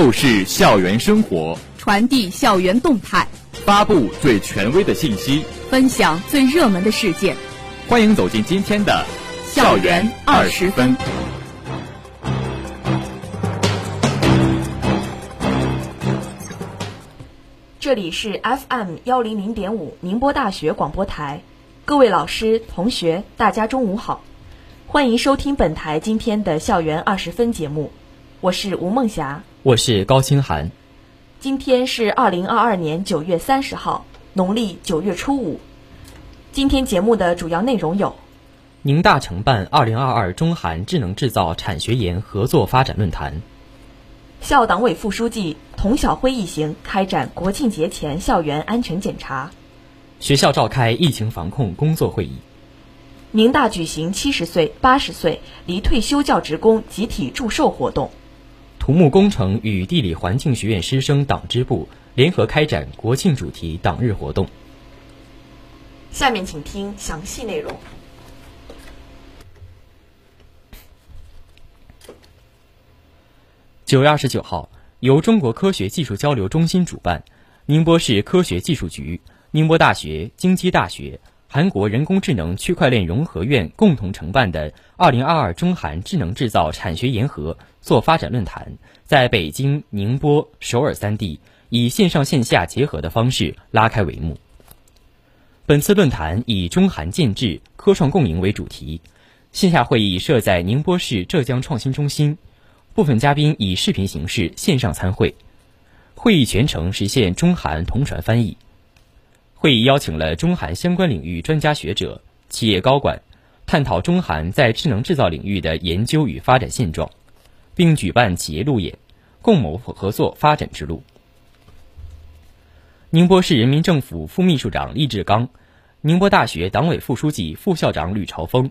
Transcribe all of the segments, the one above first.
透视校园生活，传递校园动态，发布最权威的信息，分享最热门的事件。欢迎走进今天的校园二十分。这里是 FM 幺零零点五宁波大学广播台，各位老师、同学，大家中午好，欢迎收听本台今天的校园二十分节目，我是吴梦霞，我是高清涵。今天是二零二二年九月三十号，农历九月初五。今天节目的主要内容有：宁大承办二零二二中韩智能制造产学研合作发展论坛。校党委副书记童晓辉一行开展国庆节前校园安全检查。学校召开疫情防控工作会议。宁大举行七十岁、八十岁离退休教职工集体祝寿活动。土木工程与地理环境学院师生党支部联合开展国庆主题党日活动。下面请听详细内容。九月二十九号，由中国科学技术交流中心主办，宁波市科学技术局、宁波大学、京畿大学、韩国人工智能区块链融合院共同承办的二零二二中韩智能制造产学研合作发展论坛，在北京、宁波、首尔三地以线上线下结合的方式拉开帷幕。本次论坛以中韩建制、科创共赢为主题，线下会议设在宁波市浙江创新中心。部分嘉宾以视频形式线上参会，会议全程实现中韩同传翻译。会议邀请了中韩相关领域专家学者、企业高管，探讨中韩在智能制造领域的研究与发展现状，并举办企业路演，共谋合作发展之路。宁波市人民政府副秘书长厉志刚，宁波大学党委副书记、副校长吕朝峰，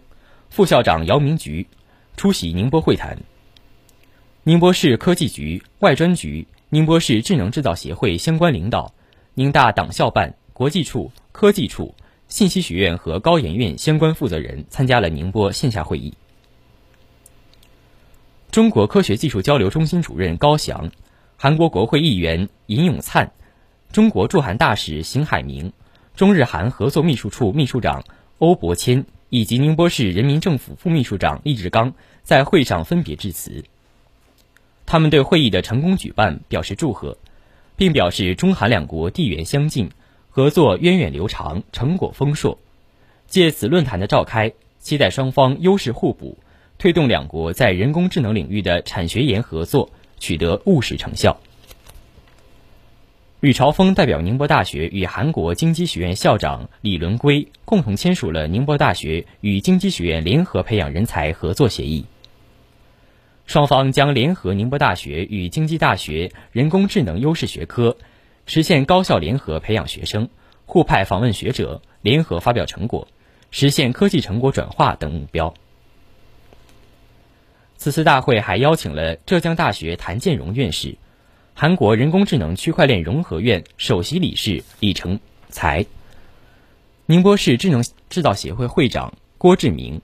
副校长姚明菊出席宁波会谈。宁波市科技局、外专局、宁波市智能制造协会相关领导、宁大党校办、国际处、科技处、信息学院和高研院相关负责人参加了宁波线下会议。中国科学技术交流中心主任高翔、韩国国会议员尹永灿、中国驻韩大使邢海明、中日韩合作秘书处秘书长欧伯谦以及宁波市人民政府副秘书长厉志刚在会上分别致辞。他们对会议的成功举办表示祝贺，并表示中韩两国地缘相近，合作源远流长，成果丰硕。借此论坛的召开，期待双方优势互补，推动两国在人工智能领域的产学研合作取得务实成效。吕朝峰代表宁波大学与韩国经济学院校长李伦圭共同签署了宁波大学与经济学院联合培养人才合作协议。双方将联合宁波大学与经济大学人工智能优势学科，实现高校联合培养学生、互派访问学者、联合发表成果，实现科技成果转化等目标。此次大会还邀请了浙江大学谭建荣院士、韩国人工智能区块链融合院首席理事李成才、宁波市智能制造协会会长郭志明、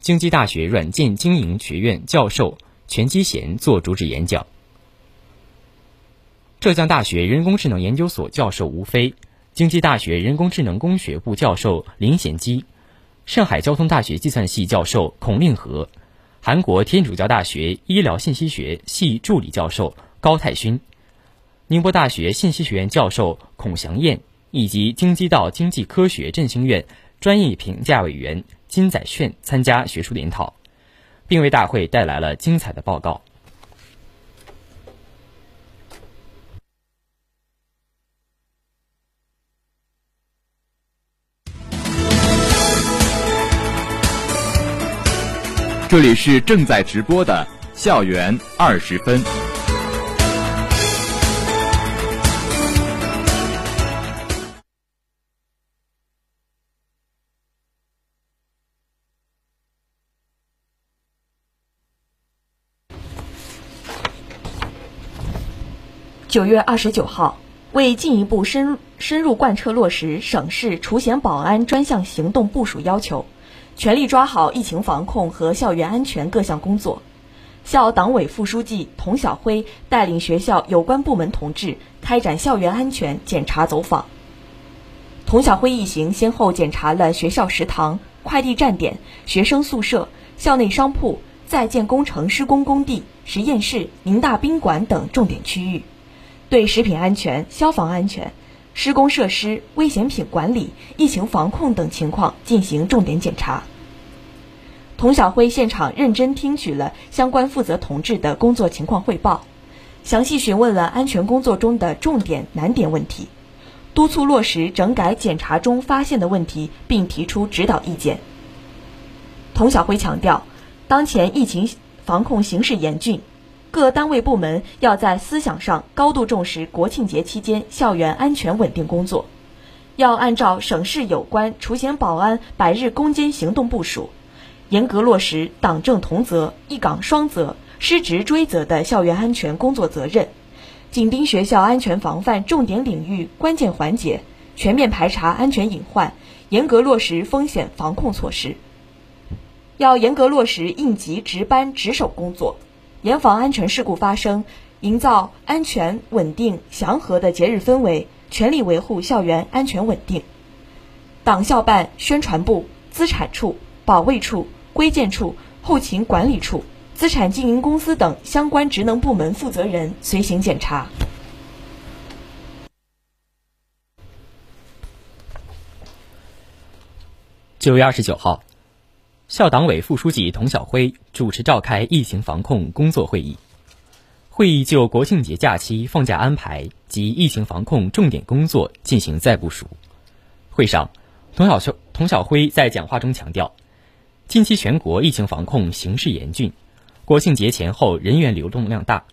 经济大学软件经营学院教授。全基贤做主旨演讲。浙江大学人工智能研究所教授吴飞，经济大学人工智能工学部教授林贤基，上海交通大学计算系教授孔令和，韩国天主教大学医疗信息学系助理教授高泰勋，宁波大学信息学院教授孔祥燕，以及京畿道经济科学振兴院专业评价委员金载炫参加学术研讨。并为大会带来了精彩的报告。这里是正在直播的校园二十分。九月二十九号，为进一步深深入贯彻落实省市除险保安专项行动部署要求，全力抓好疫情防控和校园安全各项工作，校党委副书记童晓辉带领学校有关部门同志开展校园安全检查走访。童晓辉一行先后检查了学校食堂、快递站点、学生宿舍、校内商铺、在建工程施工工地、实验室、宁大宾馆等重点区域，对食品安全、消防安全。施工设施、危险品管理、疫情防控等情况进行重点检查。童晓辉现场认真听取了相关负责同志的工作情况汇报，详细询问了安全工作中的重点难点问题，督促落实整改检查中发现的问题，并提出指导意见。童晓辉强调，当前疫情防控形势严峻。各单位部门要在思想上高度重视国庆节期间校园安全稳定工作，要按照省市有关除险保安百日攻坚行动部署，严格落实党政同责、一岗双责、失职追责的校园安全工作责任，紧盯学校安全防范重点领域关键环节，全面排查安全隐患，严格落实风险防控措施。要严格落实应急值班值守工作。严防安全事故发生，营造安全、稳定、祥和的节日氛围，全力维护校园安全稳定。党校办、宣传部、资产处、保卫处、规建处、后勤管理处、资产经营公司等相关职能部门负责人随行检查。九月二十九号。校党委副书记童晓辉主持召开疫情防控工作会议，会议就国庆节假期放假安排及疫情防控重点工作进行再部署。会上，童晓秀童晓辉在讲话中强调，近期全国疫情防控形势严峻，国庆节前后人员流动量大，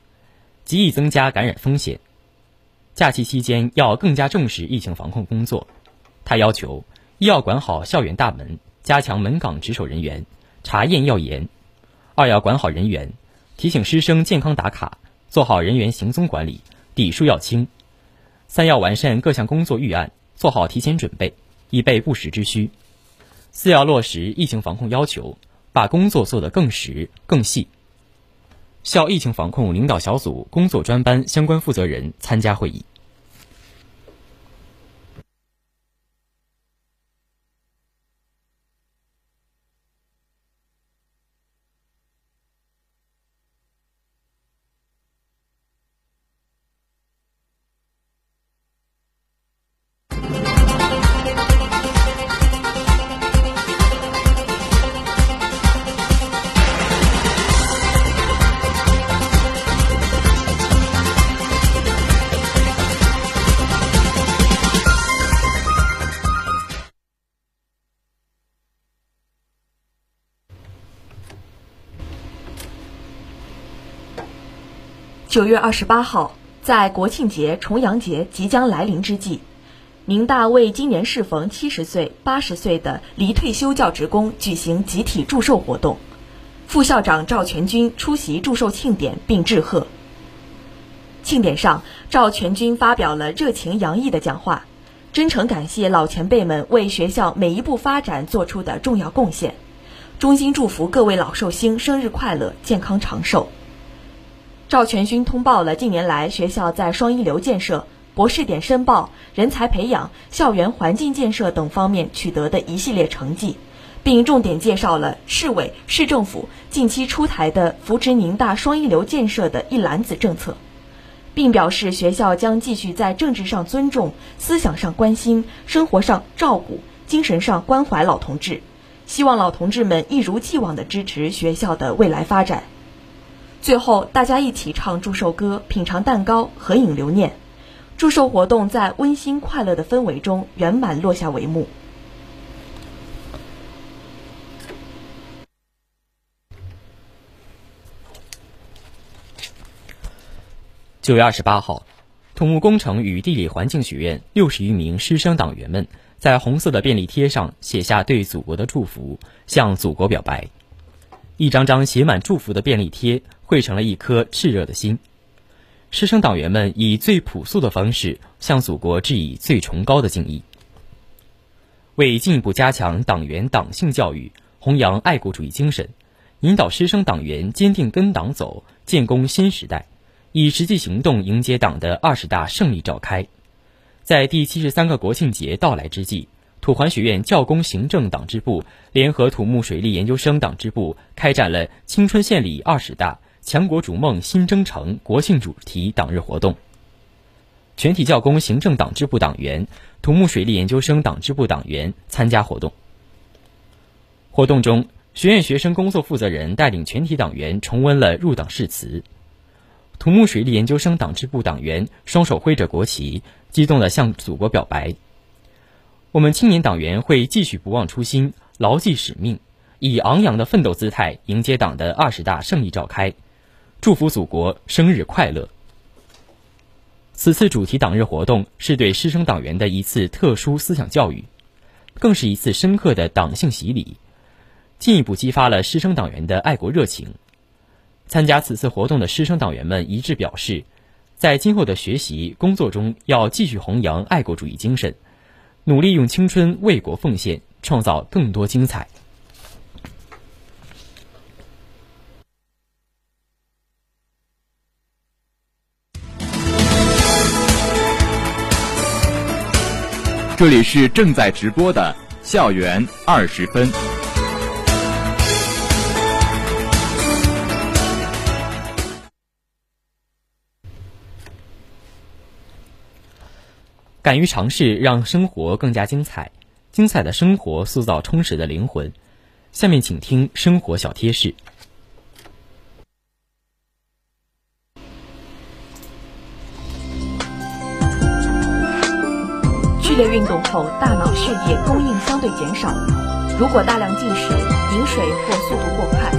极易增加感染风险。假期期间要更加重视疫情防控工作。他要求，一要管好校园大门。加强门岗值守人员，查验要严；二要管好人员，提醒师生健康打卡，做好人员行踪管理，底数要清；三要完善各项工作预案，做好提前准备，以备不时之需；四要落实疫情防控要求，把工作做得更实更细。校疫情防控领导小组工作专班相关负责人参加会议。九月二十八号，在国庆节、重阳节即将来临之际，宁大为今年适逢七十岁、八十岁的离退休教职工举行集体祝寿活动。副校长赵全军出席祝寿庆典并致贺。庆典上，赵全军发表了热情洋溢的讲话，真诚感谢老前辈们为学校每一步发展做出的重要贡献，衷心祝福各位老寿星生日快乐、健康长寿。赵全勋通报了近年来学校在双一流建设、博士点申报、人才培养、校园环境建设等方面取得的一系列成绩，并重点介绍了市委市政府近期出台的扶持宁大双一流建设的一揽子政策，并表示学校将继续在政治上尊重、思想上关心、生活上照顾、精神上关怀老同志，希望老同志们一如既往地支持学校的未来发展。最后，大家一起唱祝寿歌，品尝蛋糕，合影留念。祝寿活动在温馨快乐的氛围中圆满落下帷幕。九月二十八号，土木工程与地理环境学院六十余名师生党员们在红色的便利贴上写下对祖国的祝福，向祖国表白。一张张写满祝福的便利贴。汇成了一颗炽热的心，师生党员们以最朴素的方式向祖国致以最崇高的敬意。为进一步加强党员党性教育，弘扬爱国主义精神，引导师生党员坚定跟党走，建功新时代，以实际行动迎接党的二十大胜利召开。在第七十三个国庆节到来之际，土环学院教工行政党支部联合土木水利研究生党支部开展了“青春献礼二十大，强国逐梦新征程”国庆主题党日活动。全体教工行政党支部党员、土木水利研究生党支部党员参加活动。活动中，学院学生工作负责人带领全体党员重温了入党誓词。土木水利研究生党支部党员双手挥着国旗。激动地向祖国表白。我们青年党员会继续不忘初心，牢记使命，以昂扬的奋斗姿态迎接党的二十大胜利召开。祝福祖国生日快乐！此次主题党日活动是对师生党员的一次特殊思想教育，更是一次深刻的党性洗礼，进一步激发了师生党员的爱国热情。参加此次活动的师生党员们一致表示。在今后的学习工作中，要继续弘扬爱国主义精神，努力用青春为国奉献，创造更多精彩。这里是正在直播的校园二十分。敢于尝试，让生活更加精彩。精彩的生活塑造充实的灵魂。下面请听生活小贴士。剧烈运动后，大脑血液供应相对减少。如果大量进食、饮水或速度过快，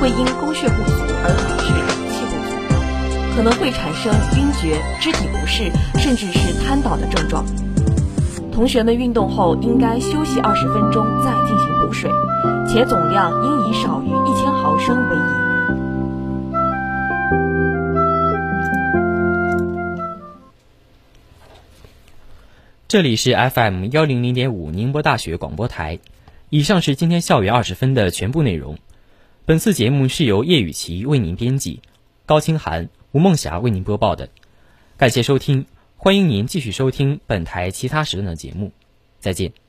会因供血不足而导致。可能会产生晕厥、肢体不适，甚至是瘫倒的症状。同学们运动后应该休息二十分钟再进行补水，且总量应以少于一千毫升为宜。这里是 FM 幺零零点五宁波大学广播台。以上是今天校园二十分的全部内容。本次节目是由叶雨琪为您编辑，高清涵。吴梦霞为您播报的，感谢收听，欢迎您继续收听本台其他时段的节目，再见。